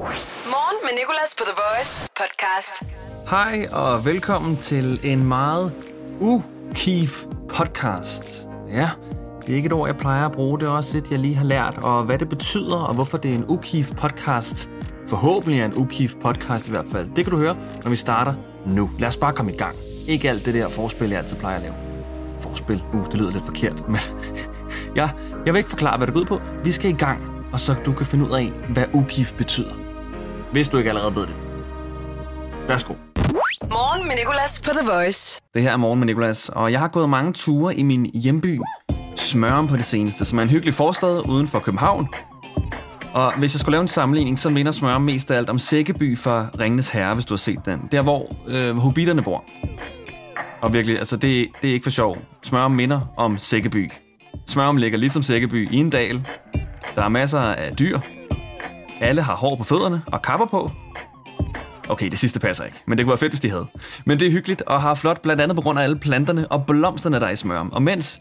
Morgen med Nicolas på The Voice podcast. Hej og velkommen til en meget ukif podcast. Ja, det er ikke et ord, jeg plejer at bruge. Det er også et, jeg lige har lært. Og hvad det betyder, og hvorfor det er en ukif podcast. Forhåbentlig er en ukif podcast i hvert fald. Det kan du høre, når vi starter nu. Lad os bare komme i gang. Ikke alt det der forspil, jeg altid plejer at lave. Forspil? Uh, det lyder lidt forkert, men... ja, jeg vil ikke forklare, hvad det går ud på. Vi skal i gang, og så du kan finde ud af, hvad ukif betyder. Hvis du ikke allerede ved det. Værsgo. Morgen med Nicolas på The Voice. Det her er Morgen med Nicolas, og jeg har gået mange ture i min hjemby, Smørum på det seneste, som er en hyggelig forstad uden for København. Og hvis jeg skulle lave en sammenligning, så minder Smørum mest af alt om Sækkeby fra Ringenes Herre, hvis du har set den. Der, hvor øh, hobitterne bor. Og virkelig, altså det, det er ikke for sjov. Smørum minder om Sækkeby. Smørum ligger ligesom Sækkeby i en dal. Der er masser af dyr. Alle har hår på fødderne og kapper på. Okay, det sidste passer ikke, men det kunne være fedt, hvis de havde. Men det er hyggeligt og har flot blandt andet på grund af alle planterne og blomsterne, der er i Smørum. Og mens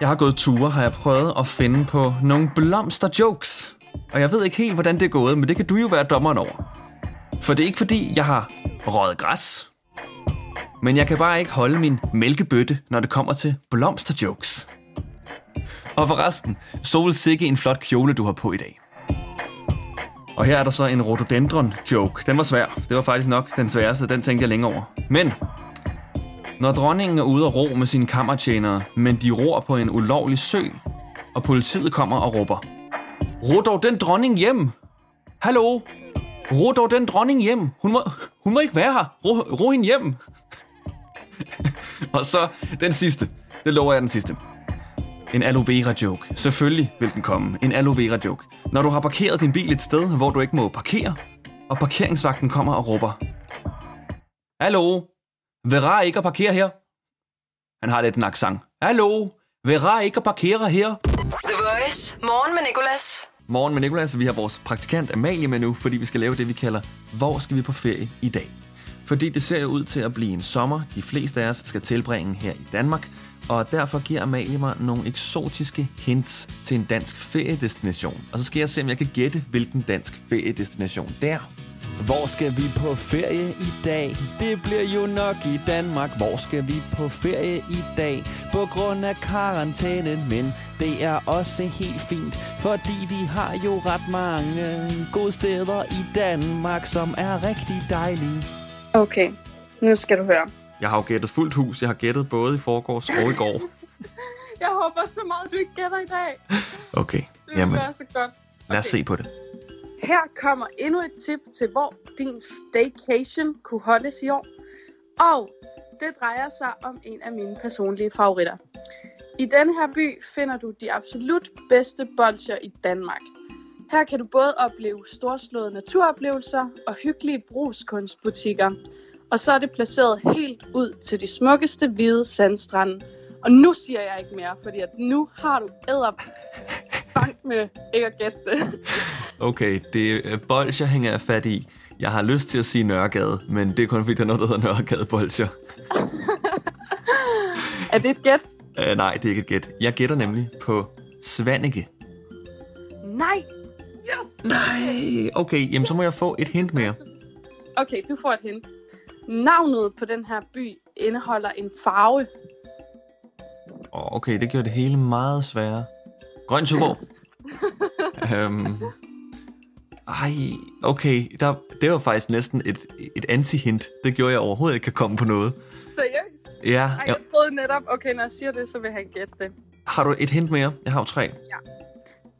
jeg har gået ture, har jeg prøvet at finde på nogle blomster-jokes. Og jeg ved ikke helt, hvordan det er gået, men det kan du jo være dommeren over. For det er ikke fordi, jeg har røget græs. Men jeg kan bare ikke holde min mælkebøtte, når det kommer til blomster-jokes. Og forresten, Sol sikke en flot kjole, du har på i dag. Og her er der så en rhododendron-joke. Den var svær. Det var faktisk nok den sværeste. Den tænkte jeg længe over. Men når dronningen er ude at ro med sine kammertjenere, men de ror på en ulovlig sø, og politiet kommer og råber, Ro dog den dronning hjem! Hallo? Ro dog den dronning hjem! Hun må, hun må ikke være her! Ro, ro hende hjem! og så den sidste. Det lover jeg den sidste. En aloe vera joke. Selvfølgelig vil den komme. En aloe vera joke. Når du har parkeret din bil et sted, hvor du ikke må parkere, og parkeringsvagten kommer og råber. Hallo? Vera ikke at parkere her? Han har lidt en accent. Hallo? Vera ikke at parkere her? The Voice. Morgen med Nicolas. Morgen med Nicolas. Vi har vores praktikant Amalie med nu, fordi vi skal lave det, vi kalder Hvor skal vi på ferie i dag? Fordi det ser ud til at blive en sommer, de fleste af os skal tilbringe her i Danmark, og derfor giver Amalie mig nogle eksotiske hints til en dansk feriedestination. Og så skal jeg se, om jeg kan gætte, hvilken dansk feriedestination det er. Hvor skal vi på ferie i dag? Det bliver jo nok i Danmark. Hvor skal vi på ferie i dag? På grund af karantæne, men det er også helt fint, fordi vi har jo ret mange gode steder i Danmark, som er rigtig dejlige. Okay, nu skal du høre. Jeg har jo gættet fuldt hus. Jeg har gættet både i forgårs og i går. Jeg håber så meget, du ikke gætter i dag. Okay, Det jamen være så godt. lad os se på det. Her kommer endnu et tip til, hvor din staycation kunne holdes i år. Og det drejer sig om en af mine personlige favoritter. I denne her by finder du de absolut bedste bolcher i Danmark. Her kan du både opleve storslåede naturoplevelser og hyggelige brugskunstbutikker. Og så er det placeret helt ud til de smukkeste hvide sandstrande. Og nu siger jeg ikke mere, fordi at nu har du æder bank med ikke at gætte det. Okay, det er bolcher hænger jeg fat i. Jeg har lyst til at sige Nørregade, men det er kun fordi, der er noget, der hedder Nørregade bolcher. Er det et gæt? Uh, nej, det er ikke et gæt. Jeg gætter nemlig på Svanike. Nej! Yes! Nej, okay, jamen så må jeg få et hint mere. Okay, du får et hint. Navnet på den her by indeholder en farve. Oh, okay, det gjorde det hele meget sværere. Grøn Tuborg. øhm, ej, okay, der, det var faktisk næsten et, et anti-hint. Det gjorde jeg overhovedet ikke kan komme på noget. Seriøst? Ja, Ej, ja. jeg troede netop, okay, når jeg siger det, så vil han gætte det. Har du et hint mere? Jeg har jo tre.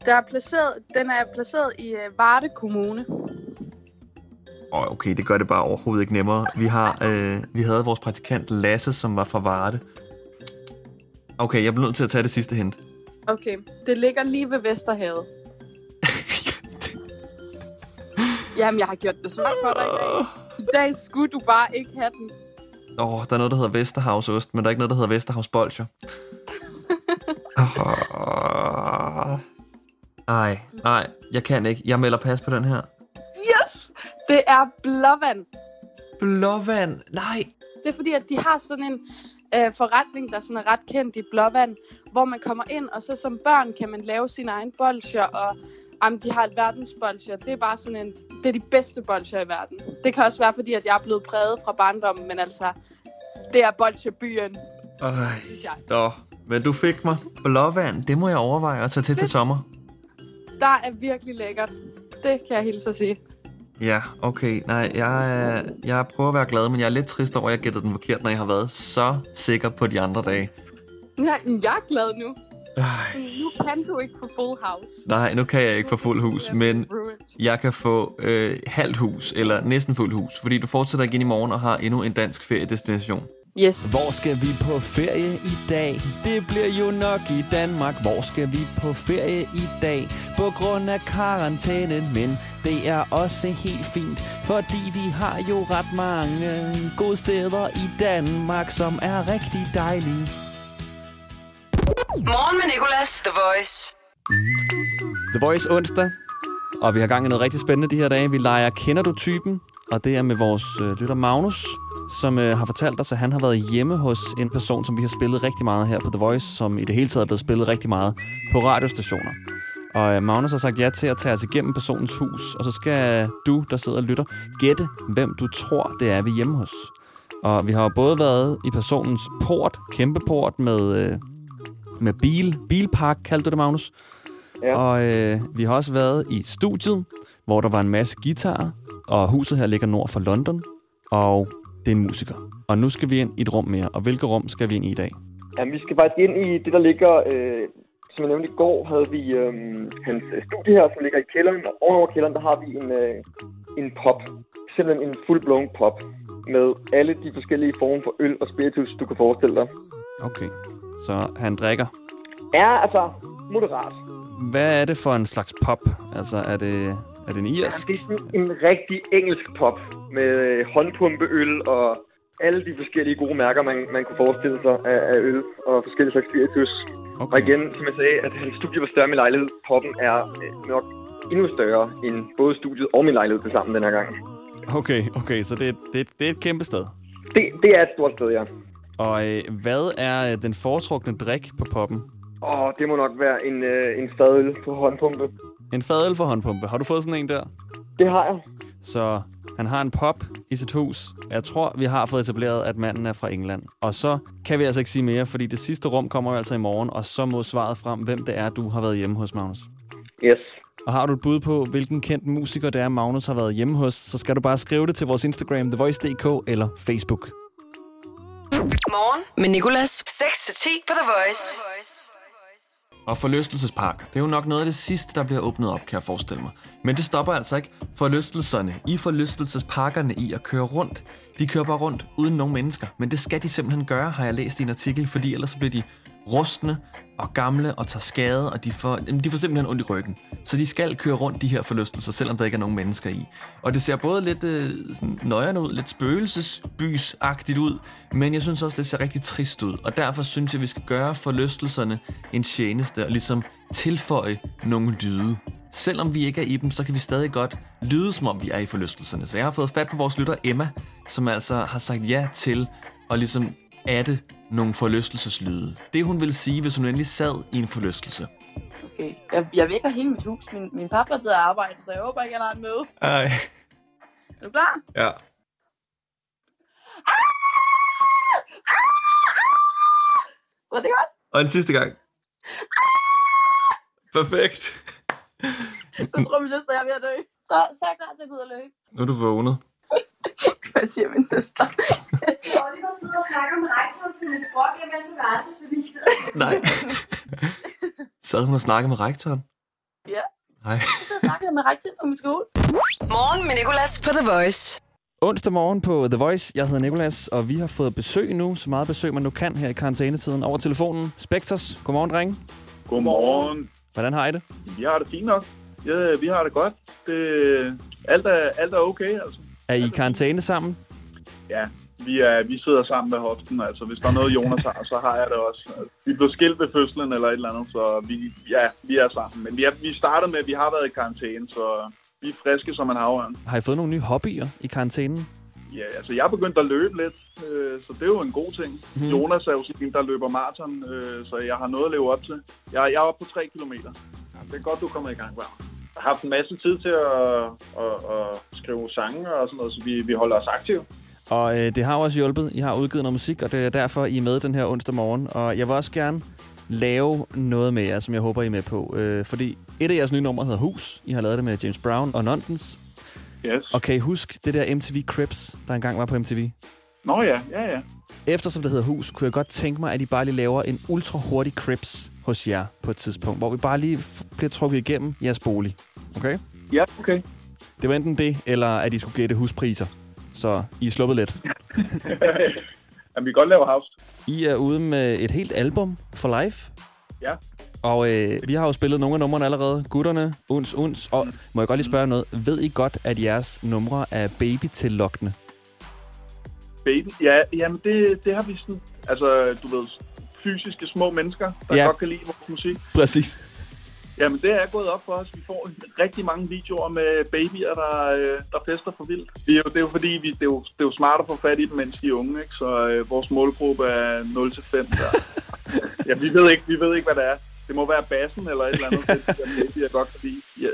Der er placeret, den er placeret i uh, Varde Kommune. Oh, okay, det gør det bare overhovedet ikke nemmere. Vi, har, øh, vi havde vores praktikant Lasse, som var fra Varde. Okay, jeg bliver nødt til at tage det sidste hint. Okay, det ligger lige ved Vesterhavet. Jamen, jeg har gjort det svært for dig i dag. I dag skulle du bare ikke have den. Åh, oh, der er noget, der hedder Vesterhavsost, men der er ikke noget, der hedder Vesterhavsbolcher. Oh. Ej, nej, jeg kan ikke. Jeg melder pas på den her. Yes! Det er Blåvand. Blåvand. Nej. Det er fordi, at de har sådan en øh, forretning, der sådan er ret kendt i Blåvand, hvor man kommer ind, og så som børn kan man lave sine egne bolcher, og Jamen, de har et verdensbolsje. Det er bare sådan en... Det er de bedste bolsjer i verden. Det kan også være, fordi at jeg er blevet præget fra barndommen, men altså... Det er synes jeg. nå. Men du fik mig. Blåvand, det må jeg overveje at tage til til sommer. Der er virkelig lækkert. Det kan jeg hilse at sige. Ja, okay. Nej, jeg, er- jeg prøver at være glad, men jeg er lidt trist over, at jeg gættede den forkert, når jeg har været så sikker på de andre dage. Ja, jeg er glad nu. Ej, Nu kan du ikke få full house. nej, nu kan jeg ikke få fuld hus, men jeg kan få øh, halvt hus, eller næsten fuld hus, fordi du fortsætter igen i morgen og har endnu en dansk feriedestination. Yes. Hvor skal vi på ferie i dag? Det bliver jo nok i Danmark. Hvor skal vi på ferie i dag? På grund af karantænen, men det er også helt fint, fordi vi har jo ret mange gode steder i Danmark, som er rigtig dejlige. Morgen med Nicolas, The Voice. The Voice onsdag, og vi har gang i noget rigtig spændende de her dage. Vi leger Kender du typen? Og det er med vores øh, lytter Magnus, som øh, har fortalt os, at han har været hjemme hos en person, som vi har spillet rigtig meget her på The Voice, som i det hele taget er blevet spillet rigtig meget på radiostationer. Og øh, Magnus har sagt ja til at tage os igennem personens hus, og så skal du, der sidder og lytter, gætte, hvem du tror, det er, vi er hjemme hos. Og vi har jo både været i personens port, kæmpe port med, øh, med bil, bilpark, kaldte du det, Magnus. Ja. Og øh, vi har også været i studiet, hvor der var en masse guitarer, og huset her ligger nord for London, og det er en musiker. Og nu skal vi ind i et rum mere, og hvilket rum skal vi ind i i dag? Jamen, vi skal faktisk ind i det, der ligger, øh, som jeg nævnte i går, havde vi øh, hans øh, studie her, som ligger i kælderen. Og ovenover kælderen, der har vi en, øh, en pop. Simpelthen en full-blown pop. Med alle de forskellige former for øl og spiritus, du kan forestille dig. Okay, så han drikker. Er altså moderat. Hvad er det for en slags pop? Altså, er det, er det en irsk? Det er sådan en rigtig engelsk pop. Med øh, håndpumpeøl og alle de forskellige gode mærker, man, man kunne forestille sig af, af øl og forskellige slags spiritus. Okay. Og igen, som jeg sagde, at hans studie var større min lejlighed. Poppen er øh, nok endnu større end både studiet og min lejlighed til sammen den her gang. Okay, okay, så det, det, det er et kæmpe sted. Det, det er et stort sted, ja. Og øh, hvad er øh, den foretrukne drik på poppen? Og det må nok være en, øh, en fadøl på håndpumpe. En fadøl for håndpumpe. Har du fået sådan en der? Det har jeg. Så han har en pop i sit hus. Jeg tror, vi har fået etableret, at manden er fra England. Og så kan vi altså ikke sige mere, fordi det sidste rum kommer jo altså i morgen, og så må svaret frem, hvem det er, du har været hjemme hos, Magnus. Yes. Og har du et bud på, hvilken kendt musiker det er, Magnus har været hjemme hos, så skal du bare skrive det til vores Instagram, thevoice.dk eller Facebook. Morgen med Nicolas. 6-10 på The Voice. Og forlystelsespark, det er jo nok noget af det sidste, der bliver åbnet op, kan jeg forestille mig. Men det stopper altså ikke forlystelserne i forlystelsesparkerne i at køre rundt. De kører bare rundt uden nogen mennesker, men det skal de simpelthen gøre, har jeg læst i en artikel, fordi ellers bliver de rustne og gamle og tager skade, og de får, jamen, de får simpelthen ondt i ryggen. Så de skal køre rundt de her forlystelser, selvom der ikke er nogen mennesker i. Og det ser både lidt øh, sådan nøjerne ud, lidt spøgelsesbysagtigt ud, men jeg synes også, det ser rigtig trist ud. Og derfor synes jeg, vi skal gøre forlystelserne en tjeneste og ligesom tilføje nogle lyde. Selvom vi ikke er i dem, så kan vi stadig godt lyde, som om vi er i forlystelserne. Så jeg har fået fat på vores lytter Emma, som altså har sagt ja til at ligesom adde nogle forlystelseslyde. Det hun ville sige, hvis hun endelig sad i en forlystelse. Okay. Jeg, jeg vækker hele mit hus. Min, min pappa sidder og arbejder, så jeg håber ikke, han har en møde. Ej. Er du klar? Ja. Var det godt? Og en sidste gang. Perfekt. Jeg tror, min søster er ved at dø. Så, så er jeg klar til at gå ud og løbe. Nu er du vågnet. Hvad siger min søster? Oliver sidder og snakker med rektoren på mit sprog, jeg er på værelse, så vi Nej. Sad hun og snakkede med rektoren? Ja. Nej. Jeg med rektoren på min skole. Morgen med Nicolas på The Voice. Onsdag morgen på The Voice. Jeg hedder Nikolas, og vi har fået besøg nu, så meget besøg man nu kan her i karantænetiden over telefonen. Spectres, godmorgen, drenge. Godmorgen. Hvordan har I det? Vi har det fint nok. Ja, vi har det godt. Det, alt, er, alt er okay, altså. Er I i karantæne sammen? Ja, vi, er, vi sidder sammen med hoften. Altså, hvis der er noget, Jonas har, så har jeg det også. Altså, Vi blev skilt ved fødslen eller et eller andet, så vi, ja, vi er sammen. Men vi, er, vi startede med, at vi har været i karantæne, så vi er friske som en havørn. Har I fået nogle nye hobbyer i karantænen? Ja, altså, jeg er begyndt at løbe lidt, øh, så det er jo en god ting. Mm. Jonas er jo sådan en, der løber maraton, øh, så jeg har noget at leve op til. Jeg, jeg er oppe på 3 kilometer. Det er godt, du kommer i gang, hver. Haft en masse tid til at, at, at skrive sange og sådan noget, så vi, vi holder os aktive. Og øh, det har også hjulpet. I har udgivet noget musik, og det er derfor, I er med den her onsdag morgen. Og jeg vil også gerne lave noget med jer, som jeg håber, I er med på. Øh, fordi et af jeres nye numre hedder Hus. I har lavet det med James Brown og Nonsens. Yes. Og kan I huske det der MTV Crips, der engang var på MTV? Nå ja, ja, ja. Eftersom det hedder Hus, kunne jeg godt tænke mig, at I bare lige laver en ultra hurtig Crips hos jer på et tidspunkt, hvor vi bare lige bliver trukket igennem jeres bolig. Okay? Ja, okay. Det var enten det, eller at I skulle gætte huspriser. Så I er sluppet lidt. Jamen, vi kan godt lave house. I er ude med et helt album for life. Ja. Og øh, vi har jo spillet nogle af numrene allerede. Gutterne, uns, uns. Og må jeg godt lige spørge noget? Ved I godt, at jeres numre er baby til lokkende? Baby. Ja, jamen det, det har vi sådan... Altså, du ved, fysiske små mennesker, der ja. godt kan lide vores musik. Præcis. Jamen, det er gået op for os. Vi får rigtig mange videoer med babyer, der, øh, der fester for vildt. Det er jo, det er jo fordi, vi, det, er jo, det er jo smart at få fat i dem, mens de er unge, ikke? Så øh, vores målgruppe er 0-5 der. ja, vi ved, ikke, vi ved ikke, hvad det er. Det må være bassen eller et eller andet, det er babyer godt lide. Ja.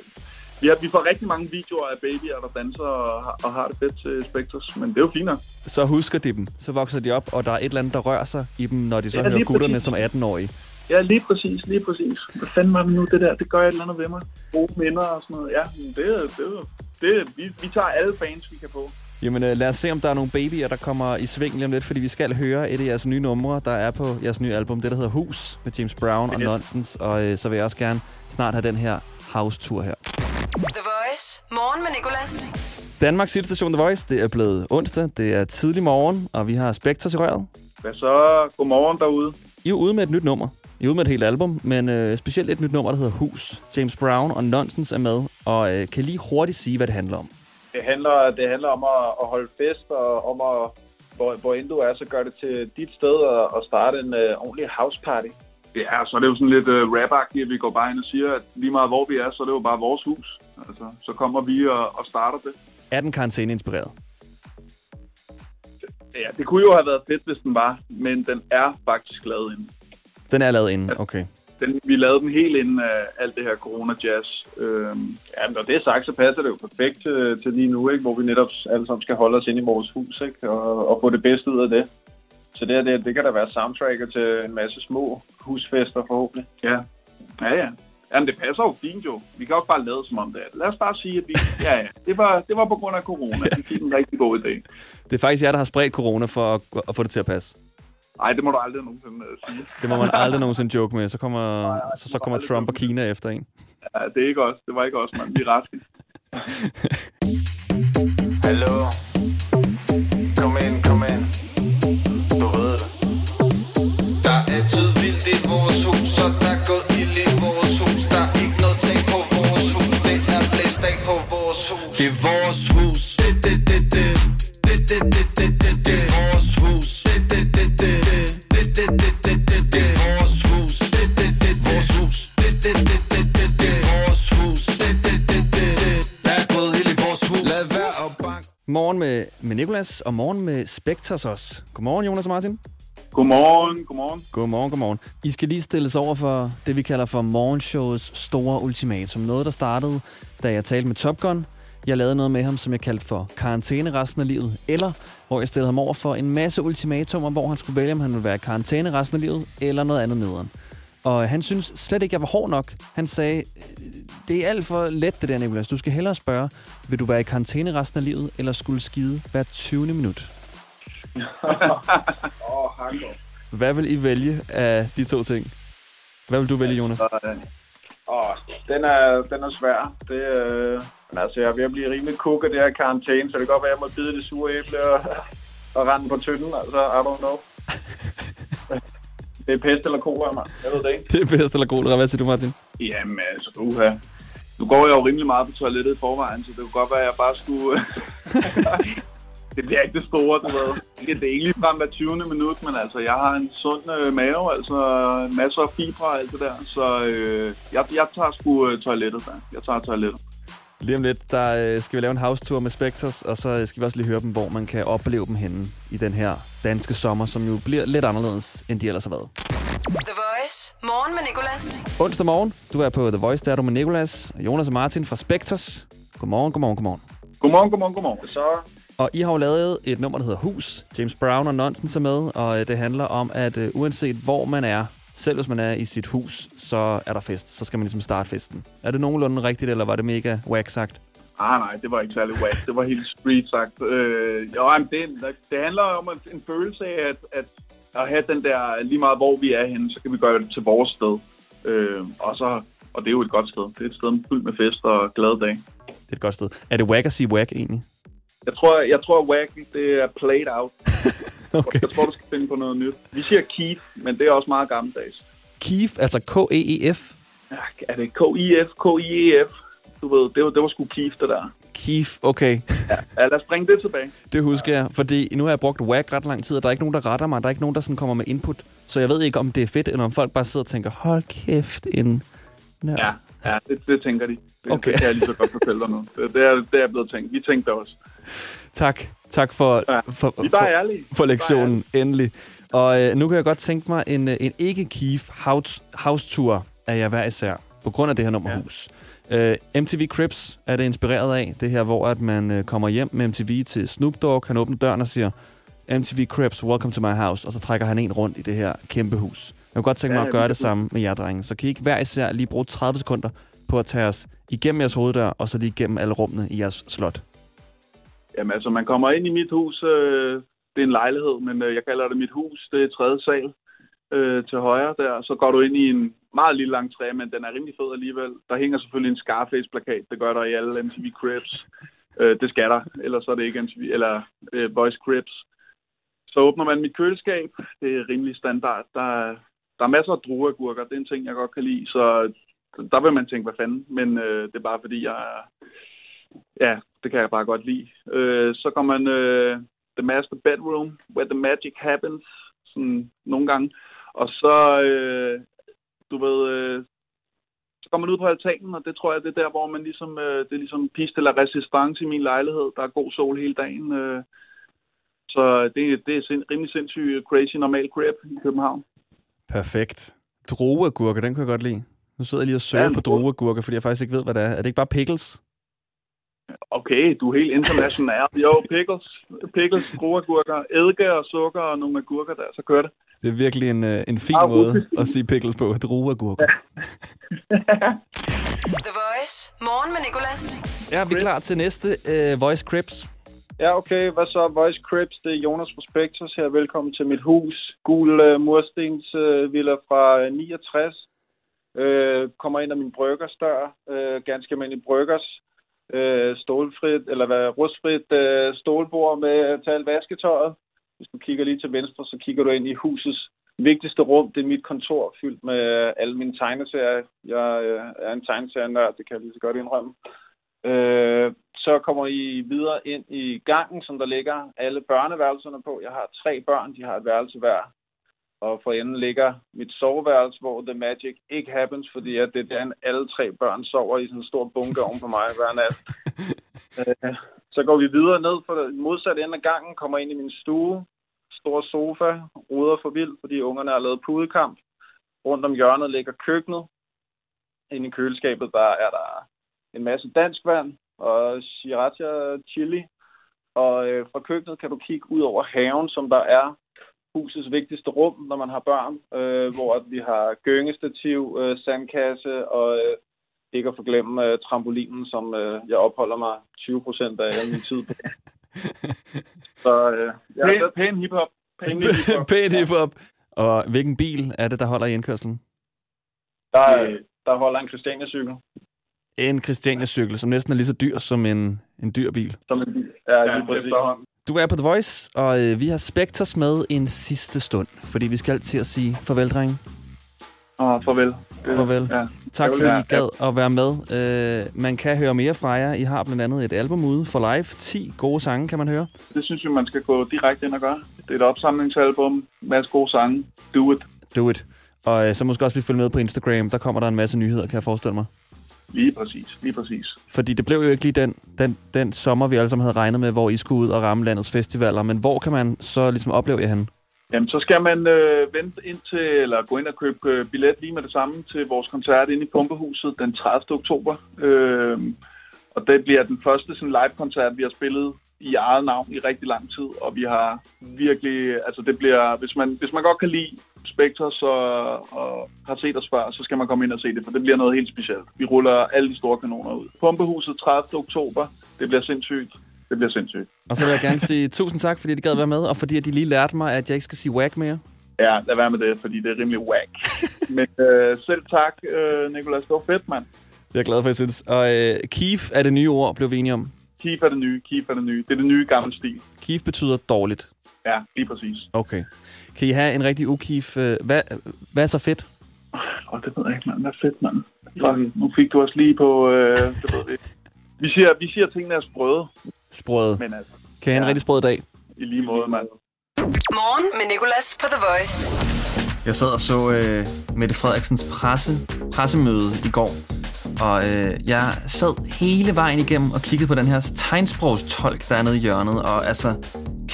Vi, har, vi får rigtig mange videoer af babyer, der danser og, har- og har det fedt til Spectres, men det er jo fint nok. Så husker de dem. Så vokser de op, og der er et eller andet, der rører sig i dem, når de så Ja, hører gutterne præcis. som 18-årige. Ja, lige præcis, lige præcis. Hvad fanden var det nu, det der? Det gør et eller andet ved mig. Gode minder og sådan noget. Ja, men det, er- det, det, er- vi, vi tager alle fans, vi kan få. Jamen øh, lad os se, om der er nogle babyer, der kommer i sving lige om lidt, fordi vi skal høre et af jeres nye numre, der er på jeres nye album. Det, der hedder Hus med James Brown og Ja. Nonsens. Og øh, så vil jeg også gerne snart have den her house-tur her. The Voice. Morgen med Nicolas. Danmarks station The Voice. Det er blevet onsdag. Det er tidlig morgen, og vi har Spectres i røret. Hvad så? Godmorgen derude. I er ude med et nyt nummer. I er ude med et helt album, men øh, specielt et nyt nummer, der hedder Hus. James Brown og Nonsens er med, og øh, kan lige hurtigt sige, hvad det handler om. Det handler, det handler om at, at holde fest, og om at, hvor, hvor end du er, så gør det til dit sted og, og starte en uh, ordentlig house party. Ja, så er det jo sådan lidt uh, rap at vi går bare ind og siger, at lige meget hvor vi er, så er det jo bare vores hus. Altså, så kommer vi og, og starter det. Er den karantæne-inspireret? Ja, det kunne jo have været fedt, hvis den var, men den er faktisk lavet inden. Den er lavet inden, okay. Den, vi lavede den helt inden af alt det her corona-jazz. Øhm, ja, når det er sagt, så passer det jo perfekt til, til lige nu, ikke? hvor vi netop alle sammen skal holde os inde i vores hus ikke? Og, og få det bedste ud af det. Så det, her, det, det kan da være soundtracker til en masse små husfester forhåbentlig. Ja, ja, ja. Jamen, det passer jo fint jo. Vi kan også bare lade som om det er det. Lad os bare sige, at vi... Ja, ja. Det var, det var på grund af corona. Vi fik en rigtig god idé. Det er faktisk jer, der har spredt corona for at, at få det til at passe. Nej, det må du aldrig nogensinde øh, sige. Det må man aldrig nogensinde joke med. Så kommer, så, så kommer Trump og Kina efter en. Ja, det er ikke os. Det var ikke os, mand. Vi er raske. Hallo. Kom ind, kom ind. Du ved det. Der er tid vildt i vores hus, så der er gået ild i vores hus. Der er ikke noget tag på vores hus. Det er blæst af på vores hus. Det er vores hus. Det, det, det, det. Det, det, det, det, det, det. Nicolas, og morgen med Spectres også. Godmorgen, Jonas og Martin. Godmorgen, godmorgen. Godmorgen, godmorgen. I skal lige stilles over for det, vi kalder for morgenshowets store ultimatum. Noget, der startede, da jeg talte med Top Gun. Jeg lavede noget med ham, som jeg kaldte for karantæne resten af livet. Eller hvor jeg stillede ham over for en masse ultimatumer, hvor han skulle vælge, om han ville være i karantæne resten af livet, eller noget andet nederen. Og han synes slet ikke, jeg var hård nok. Han sagde, det er alt for let det der, Nicolas. Du skal hellere spørge, vil du være i karantæne resten af livet, eller skulle skide hver 20. minut? Åh, oh. Hvad vil I vælge af de to ting? Hvad vil du vælge, Jonas? Øh, åh, den er, den er svær. Det, øh, men altså, jeg er ved at blive rimelig kuk af det her karantæne, så det kan godt være, at jeg må bide det sure æble og, og rende på tynden. Altså, I don't know. det er pest eller kolera, mand. Jeg ved det ikke. Det er bedst eller kolera. Hvad siger du, Martin? Jamen, altså, uha. Nu går jeg jo rimelig meget på toilettet i forvejen, så det kunne godt være, at jeg bare skulle... det bliver ikke det store, du ved. Det er ikke ligefrem hver 20. minut, men altså, jeg har en sund øh, mave, altså masser af fibre og alt det der. Så øh, jeg, jeg tager sgu øh, toilettet, der. Jeg tager toilettet. Lige om lidt, der øh, skal vi lave en house-tour med Spectres, og så skal vi også lige høre dem, hvor man kan opleve dem henne i den her danske sommer, som jo bliver lidt anderledes, end de ellers har været. The Voice. Morgen med Nicolas. Onsdag morgen, du er på The Voice, der er du med Nicolas, Jonas og Martin fra Spectres. Godmorgen, godmorgen, godmorgen. Godmorgen, godmorgen, godmorgen. Så Og I har jo lavet et nummer, der hedder Hus. James Brown og Nonsense er med, og øh, det handler om, at øh, uanset hvor man er, selv hvis man er i sit hus, så er der fest. Så skal man ligesom starte festen. Er det nogenlunde rigtigt, eller var det mega whack sagt? Ah, nej, det var ikke særlig whack. Det var helt street sagt. Øh, jo, men det, det handler om en, en følelse af, at, at, at have den der, lige meget hvor vi er henne, så kan vi gøre det til vores sted. Øh, og, så, og det er jo et godt sted. Det er et sted fyldt med fest og glade dage. Det er et godt sted. Er det whack at sige whack egentlig? Jeg tror, jeg tror whack, det er played out. Okay. Jeg tror, du skal finde på noget nyt. Vi siger Keith, men det er også meget gammeldags. Keef, altså K-E-E-F. Ja, er det K-I-F, K-I-E-F? Du ved, det var, det var sgu Keith, det der. Keef, okay. Ja, lad os bringe det tilbage. Det husker jeg, fordi nu har jeg brugt whack ret lang tid, og der er ikke nogen, der retter mig. Der er ikke nogen, der sådan kommer med input. Så jeg ved ikke, om det er fedt, eller om folk bare sidder og tænker, hold kæft, en nørd. Ja, ja det, det tænker de. Det, Okay. det kan jeg lige så godt fortælle dig nu. Det, det, er, det er blevet tænkt. Vi tænkte også. Tak. Tak for, Ja, for, for, for lektionen, endelig. Og øh, nu kan jeg godt tænke mig en, øh, en ikke-Keef house, house-tour af jer hver især, på grund af det her nummer Ja. hus. Øh, MTV Crips er det inspireret af, det her, hvor at man øh, kommer hjem med MTV til Snoop Dogg, han åbner døren og siger, MTV Crips, welcome to my house, og så trækker han en rundt i det her kæmpe hus. Jeg kunne godt tænke mig Ja, at gøre det det samme med jer, drenge. Så kan I ikke hver især lige bruge 30 sekunder på at tage os igennem jeres hoveddør, og så lige igennem alle rummene i jeres slot. Jamen altså, man kommer ind i mit hus. Øh, det er en lejlighed, men øh, jeg kalder det mit hus. Det er tredje sal øh, til højre der. Så går du ind i en meget lille lang træ, men den er rimelig fed alligevel. Der hænger selvfølgelig en Scarface-plakat. Det gør der i alle MTV Cribs. Øh, det skal der, ellers så er det ikke MTV, eller øh, Voice Cribs. Så åbner man mit køleskab. Det er rimelig standard. Der, der er masser af drueagurker. Det er en ting, jeg godt kan lide. Så der vil man tænke, hvad fanden. Men øh, det er bare fordi, jeg er... Ja, det kan jeg bare godt lide. Øh, så kommer man øh, The Master Bedroom, Where the Magic Happens, sådan nogle gange. Og så, øh, du ved, øh, så kommer man ud på altanen, og det tror jeg, det er der, hvor man ligesom, øh, det er ligesom piste eller resistance i min lejlighed. Der er god sol hele dagen. Øh, så det, det er sind, rimelig sindssygt crazy normal crib i København. Perfekt. Drueagurker, den kunne jeg godt lide. Nu sidder jeg lige og søger Ja, på drueagurker, fordi jeg faktisk ikke ved, hvad det er. Er det ikke bare pickles? Okay, du er helt international. Jo, pickles, pickles, groagurker, eddike og sukker og nogle agurker der, så kører det. Det er virkelig en, øh, en fin Ah, måde at sige pickles på. Drueagurker. The Voice. Morgen med Nicolas. Ja, vi er klar til næste uh, Voice Crips. Ja, okay. Hvad så? Voice Crips, det er Jonas Prospectus her. Velkommen til mit hus. Gul uh, murstens uh, villa fra uh, 69. Uh, kommer ind af min bryggersdør. Uh, ganske almindelig bryggers øh, stålfrit, eller hvad, rustfrit øh, stålbord med til alt vasketøjet. Hvis du kigger lige til venstre, så kigger du ind i husets vigtigste rum. Det er mit kontor, fyldt med øh, alle mine tegneserier. Jeg øh, er en tegneserienørd, det kan jeg lige så godt indrømme. Øh, så kommer I videre ind i gangen, som der ligger alle børneværelserne på. Jeg har tre børn, de har et værelse hver. Og for enden ligger mit soveværelse, hvor The Magic ikke happens, fordi at det er der, alle tre børn sover i sådan en stor bunke oven på mig hver nat. Øh, så går vi videre ned for den modsatte ende af gangen, kommer ind i min stue. Stor sofa, ruder for vildt, fordi ungerne har lavet pudekamp. Rundt om hjørnet ligger køkkenet. Inde i køleskabet, der er der en masse dansk vand og sriracha chili. Og øh, fra køkkenet kan du kigge ud over haven, som der er husets vigtigste rum, når man har børn, øh, hvor vi har gyngestativ, øh, sandkasse og øh, ikke at forglemme øh, trampolinen, som øh, jeg opholder mig 20 procent af al min tid på. Så øh, ja, Pæn, så, pæn hiphop. Pæn hiphop. Pænt hiphop. Og hvilken bil er det, der holder i indkørslen? der, der holder en Christiania-cykel. En Christiania-cykel, som næsten er lige så dyr som en, en dyr bil. Som en bil. Ja, Ja, lige præcis. Du er på The Voice, og øh, vi har Spectres med en sidste stund, fordi vi skal til at sige farvel, drenge. Åh, farvel. Farvel. Ja. Tak fordi Ja, I gad at være med. Øh, man kan høre mere fra jer. I har blandt andet et album ude for live. 10 gode sange, kan man høre. Det synes jeg, man skal gå direkte ind og gøre. Det er et opsamlingsalbum, masse gode sange. Do it. Do it. Og øh, så måske også lige følge med på Instagram. Der kommer der en masse nyheder, kan jeg forestille mig. Lige præcis, lige præcis. Fordi det blev jo ikke lige den, den, den sommer, vi alle sammen havde regnet med, hvor I skulle ud og ramme landets festivaler. Men hvor kan man så ligesom opleve jer henne? Jamen, så skal man øh, vente ind til, eller gå ind og købe øh, billet lige med det samme til vores koncert inde i Pumpehuset den 30. oktober. Øh, og det bliver den første sådan, live-koncert, vi har spillet i eget navn i rigtig lang tid, og vi har virkelig, altså det bliver, hvis man, hvis man godt kan lide Spectre så, og har set os før, så skal man komme ind og se det, for det bliver noget helt specielt. Vi ruller alle de store kanoner ud. Pumpehuset 30. oktober, det bliver sindssygt. Det bliver sindssygt. Og så vil jeg gerne sige tusind tak, fordi de gad være med, og fordi de lige lærte mig, at jeg ikke skal sige whack mere. Ja, lad være med det, fordi det er rimelig whack. Men øh, selv tak, øh, Nicolas. Det var fedt, mand. Det er jeg glad for, jeg synes. Og øh, Keef er det nye ord, blev vi enige om. Keef er det nye, Keef er det nye. Det er det nye gamle stil. Keef betyder dårligt. Ja, lige præcis. Okay. Kan I have en rigtig ukeef? Øh, hvad, hvad er så fedt? Åh, oh, det ved jeg ikke, mand. Hvad fedt, mand. Fuck, nu fik du os lige på... Øh, det ved vi. Vi siger, vi siger, at tingene er sprøde. Sprøde. Men altså, Kan I have en Ja. rigtig sprød dag? i lige måde, mand. Morgen med Nicolas på The Voice. Jeg sad og så øh, Mette Frederiksens presse, pressemøde i går, og øh, jeg sad hele vejen igennem og kiggede på den her tegnsprogstolk, der er nede i hjørnet, og altså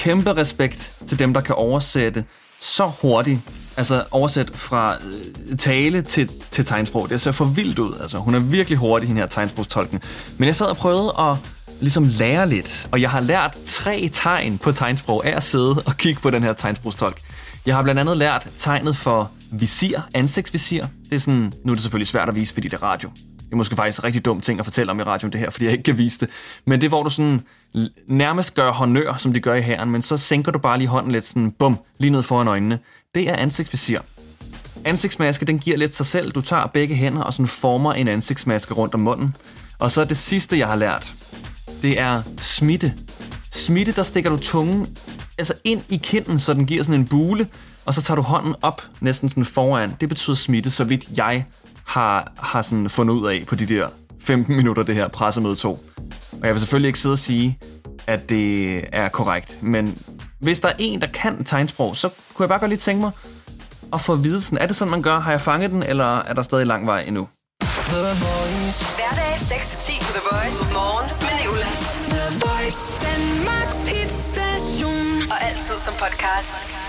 kæmpe respekt til dem, der kan oversætte så hurtigt. Altså oversæt fra øh, tale til, til tegnsprog. Det ser for vildt ud. Altså, hun er virkelig hurtig, den her tegnsprogstolken. Men jeg sad og prøvede at ligesom lære lidt, og jeg har lært tre tegn på tegnsprog af at sidde og kigge på den her tegnsprogstolk. Jeg har blandt andet lært tegnet for visir, ansigtsvisir. Det er sådan, nu er det selvfølgelig svært at vise, fordi det er radio. Det er måske faktisk en rigtig dum ting at fortælle om i radioen, det her, fordi jeg ikke kan vise det. Men det er, hvor du sådan nærmest gør honør, som de gør i hæren, men så sænker du bare lige hånden lidt sådan, bum, lige ned foran øjnene. Det er ansigtsvisir. Ansigtsmaske, den giver lidt sig selv. Du tager begge hænder og sådan former en ansigtsmaske rundt om munden. Og så det sidste, jeg har lært, det er smitte. Smitte, der stikker du tungen altså ind i kinden, så den giver sådan en bule, og så tager du hånden op næsten sådan foran. Det betyder smitte, så vidt jeg har, har sådan fundet ud af på de der 15 minutter, det her pressemøde tog. Og jeg vil selvfølgelig ikke sidde og sige, at det er korrekt, men hvis der er en, der kan tegnsprog, så kunne jeg bare godt lige tænke mig at få at vide sådan, er det sådan, man gør? Har jeg fanget den, eller er der stadig lang vej endnu? Hverdag 6-10 på The Voice. Morgen med Nicolas. The Voice. Danmarks hitstation. Og altid som podcast.